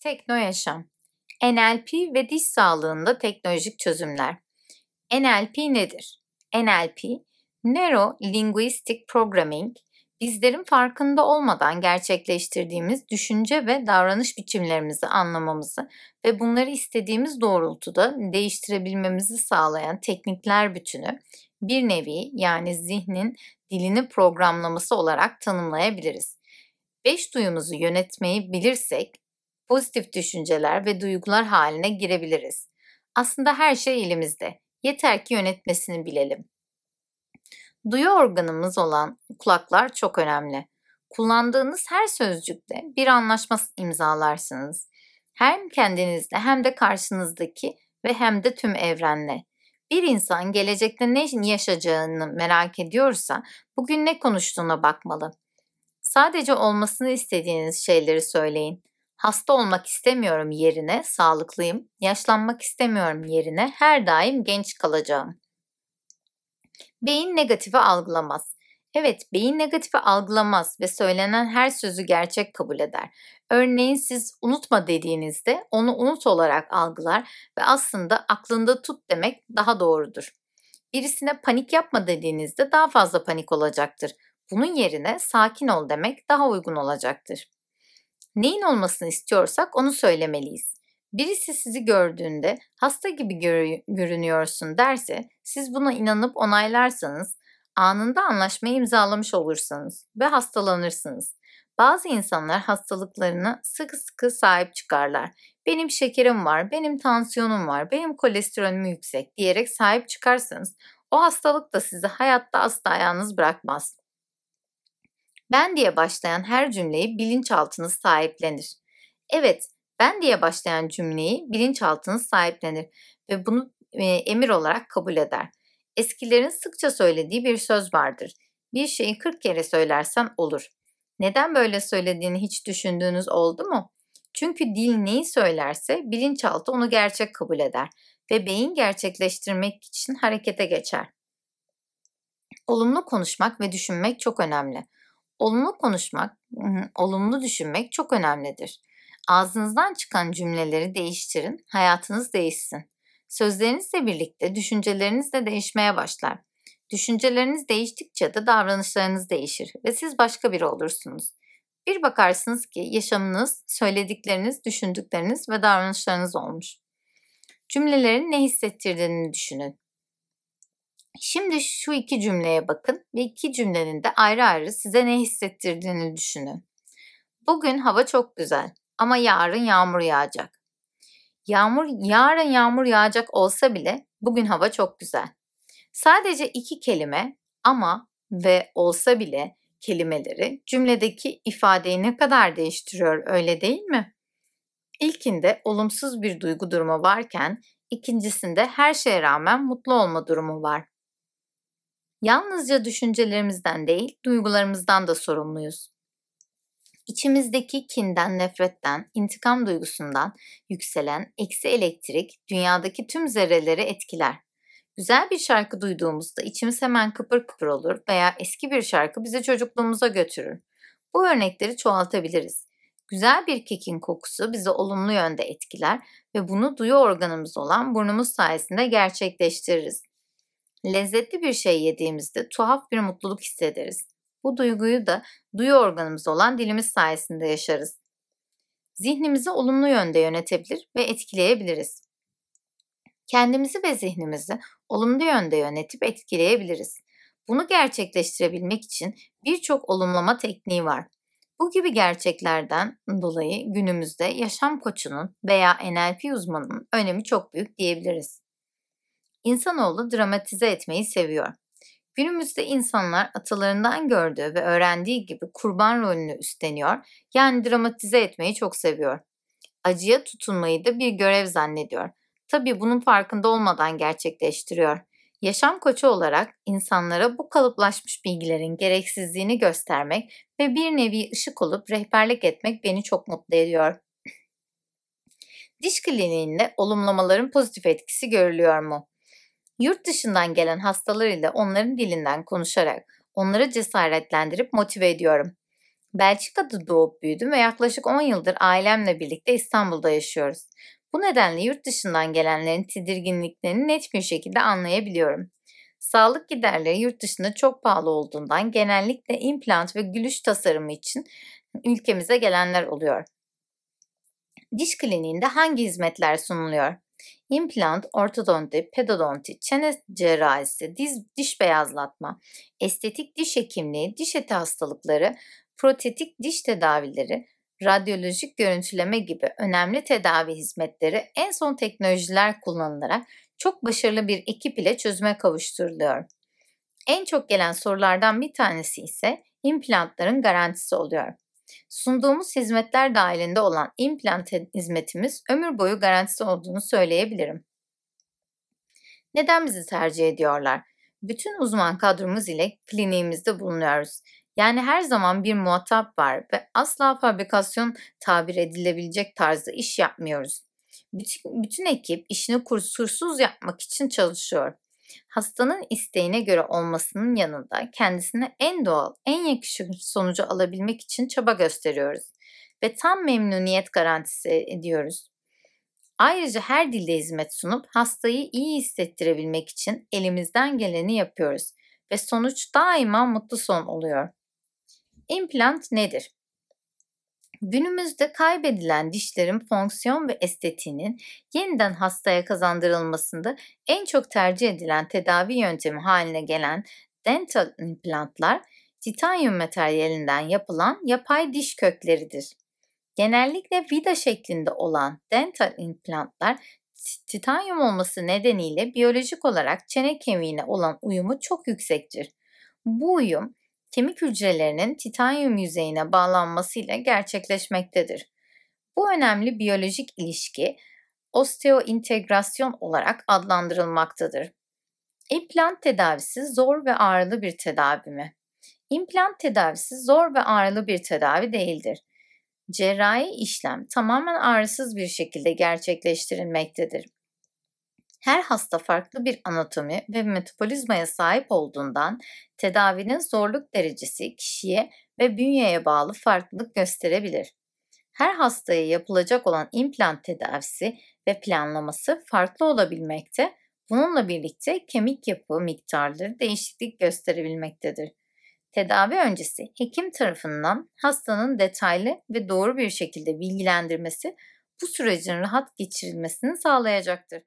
Tekno Yaşam NLP ve diş sağlığında teknolojik çözümler. NLP nedir? NLP, Neuro Linguistic Programming, bizlerin farkında olmadan gerçekleştirdiğimiz düşünce ve davranış biçimlerimizi anlamamızı ve bunları istediğimiz doğrultuda değiştirebilmemizi sağlayan teknikler bütünü bir nevi yani zihnin dilini programlaması olarak tanımlayabiliriz. Beş duyumuzu yönetmeyi bilirsek pozitif düşünceler ve duygular haline girebiliriz. Aslında her şey elimizde. Yeter ki yönetmesini bilelim. Duyu organımız olan kulaklar çok önemli. Kullandığınız her sözcükte bir anlaşma imzalarsınız. Hem kendinizle hem de karşınızdaki ve hem de tüm evrenle. Bir insan gelecekte ne yaşayacağını merak ediyorsa bugün ne konuştuğuna bakmalı. Sadece olmasını istediğiniz şeyleri söyleyin. Hasta olmak istemiyorum yerine sağlıklıyım, yaşlanmak istemiyorum yerine her daim genç kalacağım. Beyin negatifi algılamaz. Evet, beyin negatifi algılamaz ve söylenen her sözü gerçek kabul eder. Örneğin siz unutma dediğinizde onu unut olarak algılar ve aslında aklında tut demek daha doğrudur. Birisine panik yapma dediğinizde daha fazla panik olacaktır. Bunun yerine sakin ol demek daha uygun olacaktır. Neyin olmasını istiyorsak onu söylemeliyiz. Birisi sizi gördüğünde hasta gibi gör- görünüyorsun derse siz buna inanıp onaylarsanız anında anlaşmayı imzalamış olursanız ve hastalanırsınız. Bazı insanlar hastalıklarına sıkı sıkı sahip çıkarlar. Benim şekerim var, benim tansiyonum var, benim kolesterolüm yüksek diyerek sahip çıkarsanız o hastalık da sizi hayatta asla yalnız bırakmaz. Ben diye başlayan her cümleyi bilinçaltınız sahiplenir. Evet, ben diye başlayan cümleyi bilinçaltınız sahiplenir ve bunu e, emir olarak kabul eder. Eskilerin sıkça söylediği bir söz vardır. Bir şeyi 40 kere söylersen olur. Neden böyle söylediğini hiç düşündüğünüz oldu mu? Çünkü dil neyi söylerse bilinçaltı onu gerçek kabul eder ve beyin gerçekleştirmek için harekete geçer. Olumlu konuşmak ve düşünmek çok önemli. Olumlu konuşmak, olumlu düşünmek çok önemlidir. Ağzınızdan çıkan cümleleri değiştirin, hayatınız değişsin. Sözlerinizle birlikte düşünceleriniz de değişmeye başlar. Düşünceleriniz değiştikçe de davranışlarınız değişir ve siz başka biri olursunuz. Bir bakarsınız ki yaşamınız, söyledikleriniz, düşündükleriniz ve davranışlarınız olmuş. Cümlelerin ne hissettirdiğini düşünün. Şimdi şu iki cümleye bakın ve iki cümlenin de ayrı ayrı size ne hissettirdiğini düşünün. Bugün hava çok güzel ama yarın yağmur yağacak. Yağmur yarın yağmur yağacak olsa bile bugün hava çok güzel. Sadece iki kelime ama ve olsa bile kelimeleri cümledeki ifadeyi ne kadar değiştiriyor öyle değil mi? İlkinde olumsuz bir duygu durumu varken ikincisinde her şeye rağmen mutlu olma durumu var. Yalnızca düşüncelerimizden değil, duygularımızdan da sorumluyuz. İçimizdeki kinden, nefretten, intikam duygusundan yükselen eksi elektrik dünyadaki tüm zerreleri etkiler. Güzel bir şarkı duyduğumuzda içimiz hemen kıpır kıpır olur veya eski bir şarkı bizi çocukluğumuza götürür. Bu örnekleri çoğaltabiliriz. Güzel bir kekin kokusu bizi olumlu yönde etkiler ve bunu duyu organımız olan burnumuz sayesinde gerçekleştiririz. Lezzetli bir şey yediğimizde tuhaf bir mutluluk hissederiz. Bu duyguyu da duyu organımız olan dilimiz sayesinde yaşarız. Zihnimizi olumlu yönde yönetebilir ve etkileyebiliriz. Kendimizi ve zihnimizi olumlu yönde yönetip etkileyebiliriz. Bunu gerçekleştirebilmek için birçok olumlama tekniği var. Bu gibi gerçeklerden dolayı günümüzde yaşam koçunun veya NLP uzmanının önemi çok büyük diyebiliriz. İnsanoğlu dramatize etmeyi seviyor. Günümüzde insanlar atalarından gördüğü ve öğrendiği gibi kurban rolünü üstleniyor, yani dramatize etmeyi çok seviyor. Acıya tutunmayı da bir görev zannediyor. Tabii bunun farkında olmadan gerçekleştiriyor. Yaşam koçu olarak insanlara bu kalıplaşmış bilgilerin gereksizliğini göstermek ve bir nevi ışık olup rehberlik etmek beni çok mutlu ediyor. Diş kliniğinde olumlamaların pozitif etkisi görülüyor mu? Yurt dışından gelen hastalar ile onların dilinden konuşarak onları cesaretlendirip motive ediyorum. Belçika'da doğup büyüdüm ve yaklaşık 10 yıldır ailemle birlikte İstanbul'da yaşıyoruz. Bu nedenle yurt dışından gelenlerin tedirginliklerini net bir şekilde anlayabiliyorum. Sağlık giderleri yurt dışında çok pahalı olduğundan genellikle implant ve gülüş tasarımı için ülkemize gelenler oluyor. Diş kliniğinde hangi hizmetler sunuluyor? İmplant, ortodonti, pedodonti, çene cerrahisi, diz, diş beyazlatma, estetik diş hekimliği, diş eti hastalıkları, protetik diş tedavileri, radyolojik görüntüleme gibi önemli tedavi hizmetleri en son teknolojiler kullanılarak çok başarılı bir ekip ile çözüme kavuşturuluyor. En çok gelen sorulardan bir tanesi ise implantların garantisi oluyor. Sunduğumuz hizmetler dahilinde olan implant hizmetimiz ömür boyu garantisi olduğunu söyleyebilirim. Neden bizi tercih ediyorlar? Bütün uzman kadromuz ile kliniğimizde bulunuyoruz. Yani her zaman bir muhatap var ve asla fabrikasyon tabir edilebilecek tarzda iş yapmıyoruz. Bütün, bütün ekip işini kusursuz yapmak için çalışıyor. Hastanın isteğine göre olmasının yanında kendisine en doğal, en yakışıklı sonucu alabilmek için çaba gösteriyoruz ve tam memnuniyet garantisi ediyoruz. Ayrıca her dilde hizmet sunup hastayı iyi hissettirebilmek için elimizden geleni yapıyoruz ve sonuç daima mutlu son oluyor. İmplant nedir? Günümüzde kaybedilen dişlerin fonksiyon ve estetiğinin yeniden hastaya kazandırılmasında en çok tercih edilen tedavi yöntemi haline gelen dental implantlar titanyum materyalinden yapılan yapay diş kökleridir. Genellikle vida şeklinde olan dental implantlar titanyum olması nedeniyle biyolojik olarak çene kemiğine olan uyumu çok yüksektir. Bu uyum kemik hücrelerinin titanyum yüzeyine bağlanmasıyla gerçekleşmektedir. Bu önemli biyolojik ilişki osteointegrasyon olarak adlandırılmaktadır. İmplant tedavisi zor ve ağrılı bir tedavi mi? İmplant tedavisi zor ve ağrılı bir tedavi değildir. Cerrahi işlem tamamen ağrısız bir şekilde gerçekleştirilmektedir. Her hasta farklı bir anatomi ve metabolizmaya sahip olduğundan tedavinin zorluk derecesi kişiye ve bünyeye bağlı farklılık gösterebilir. Her hastaya yapılacak olan implant tedavisi ve planlaması farklı olabilmekte, bununla birlikte kemik yapı miktarları değişiklik gösterebilmektedir. Tedavi öncesi hekim tarafından hastanın detaylı ve doğru bir şekilde bilgilendirmesi bu sürecin rahat geçirilmesini sağlayacaktır.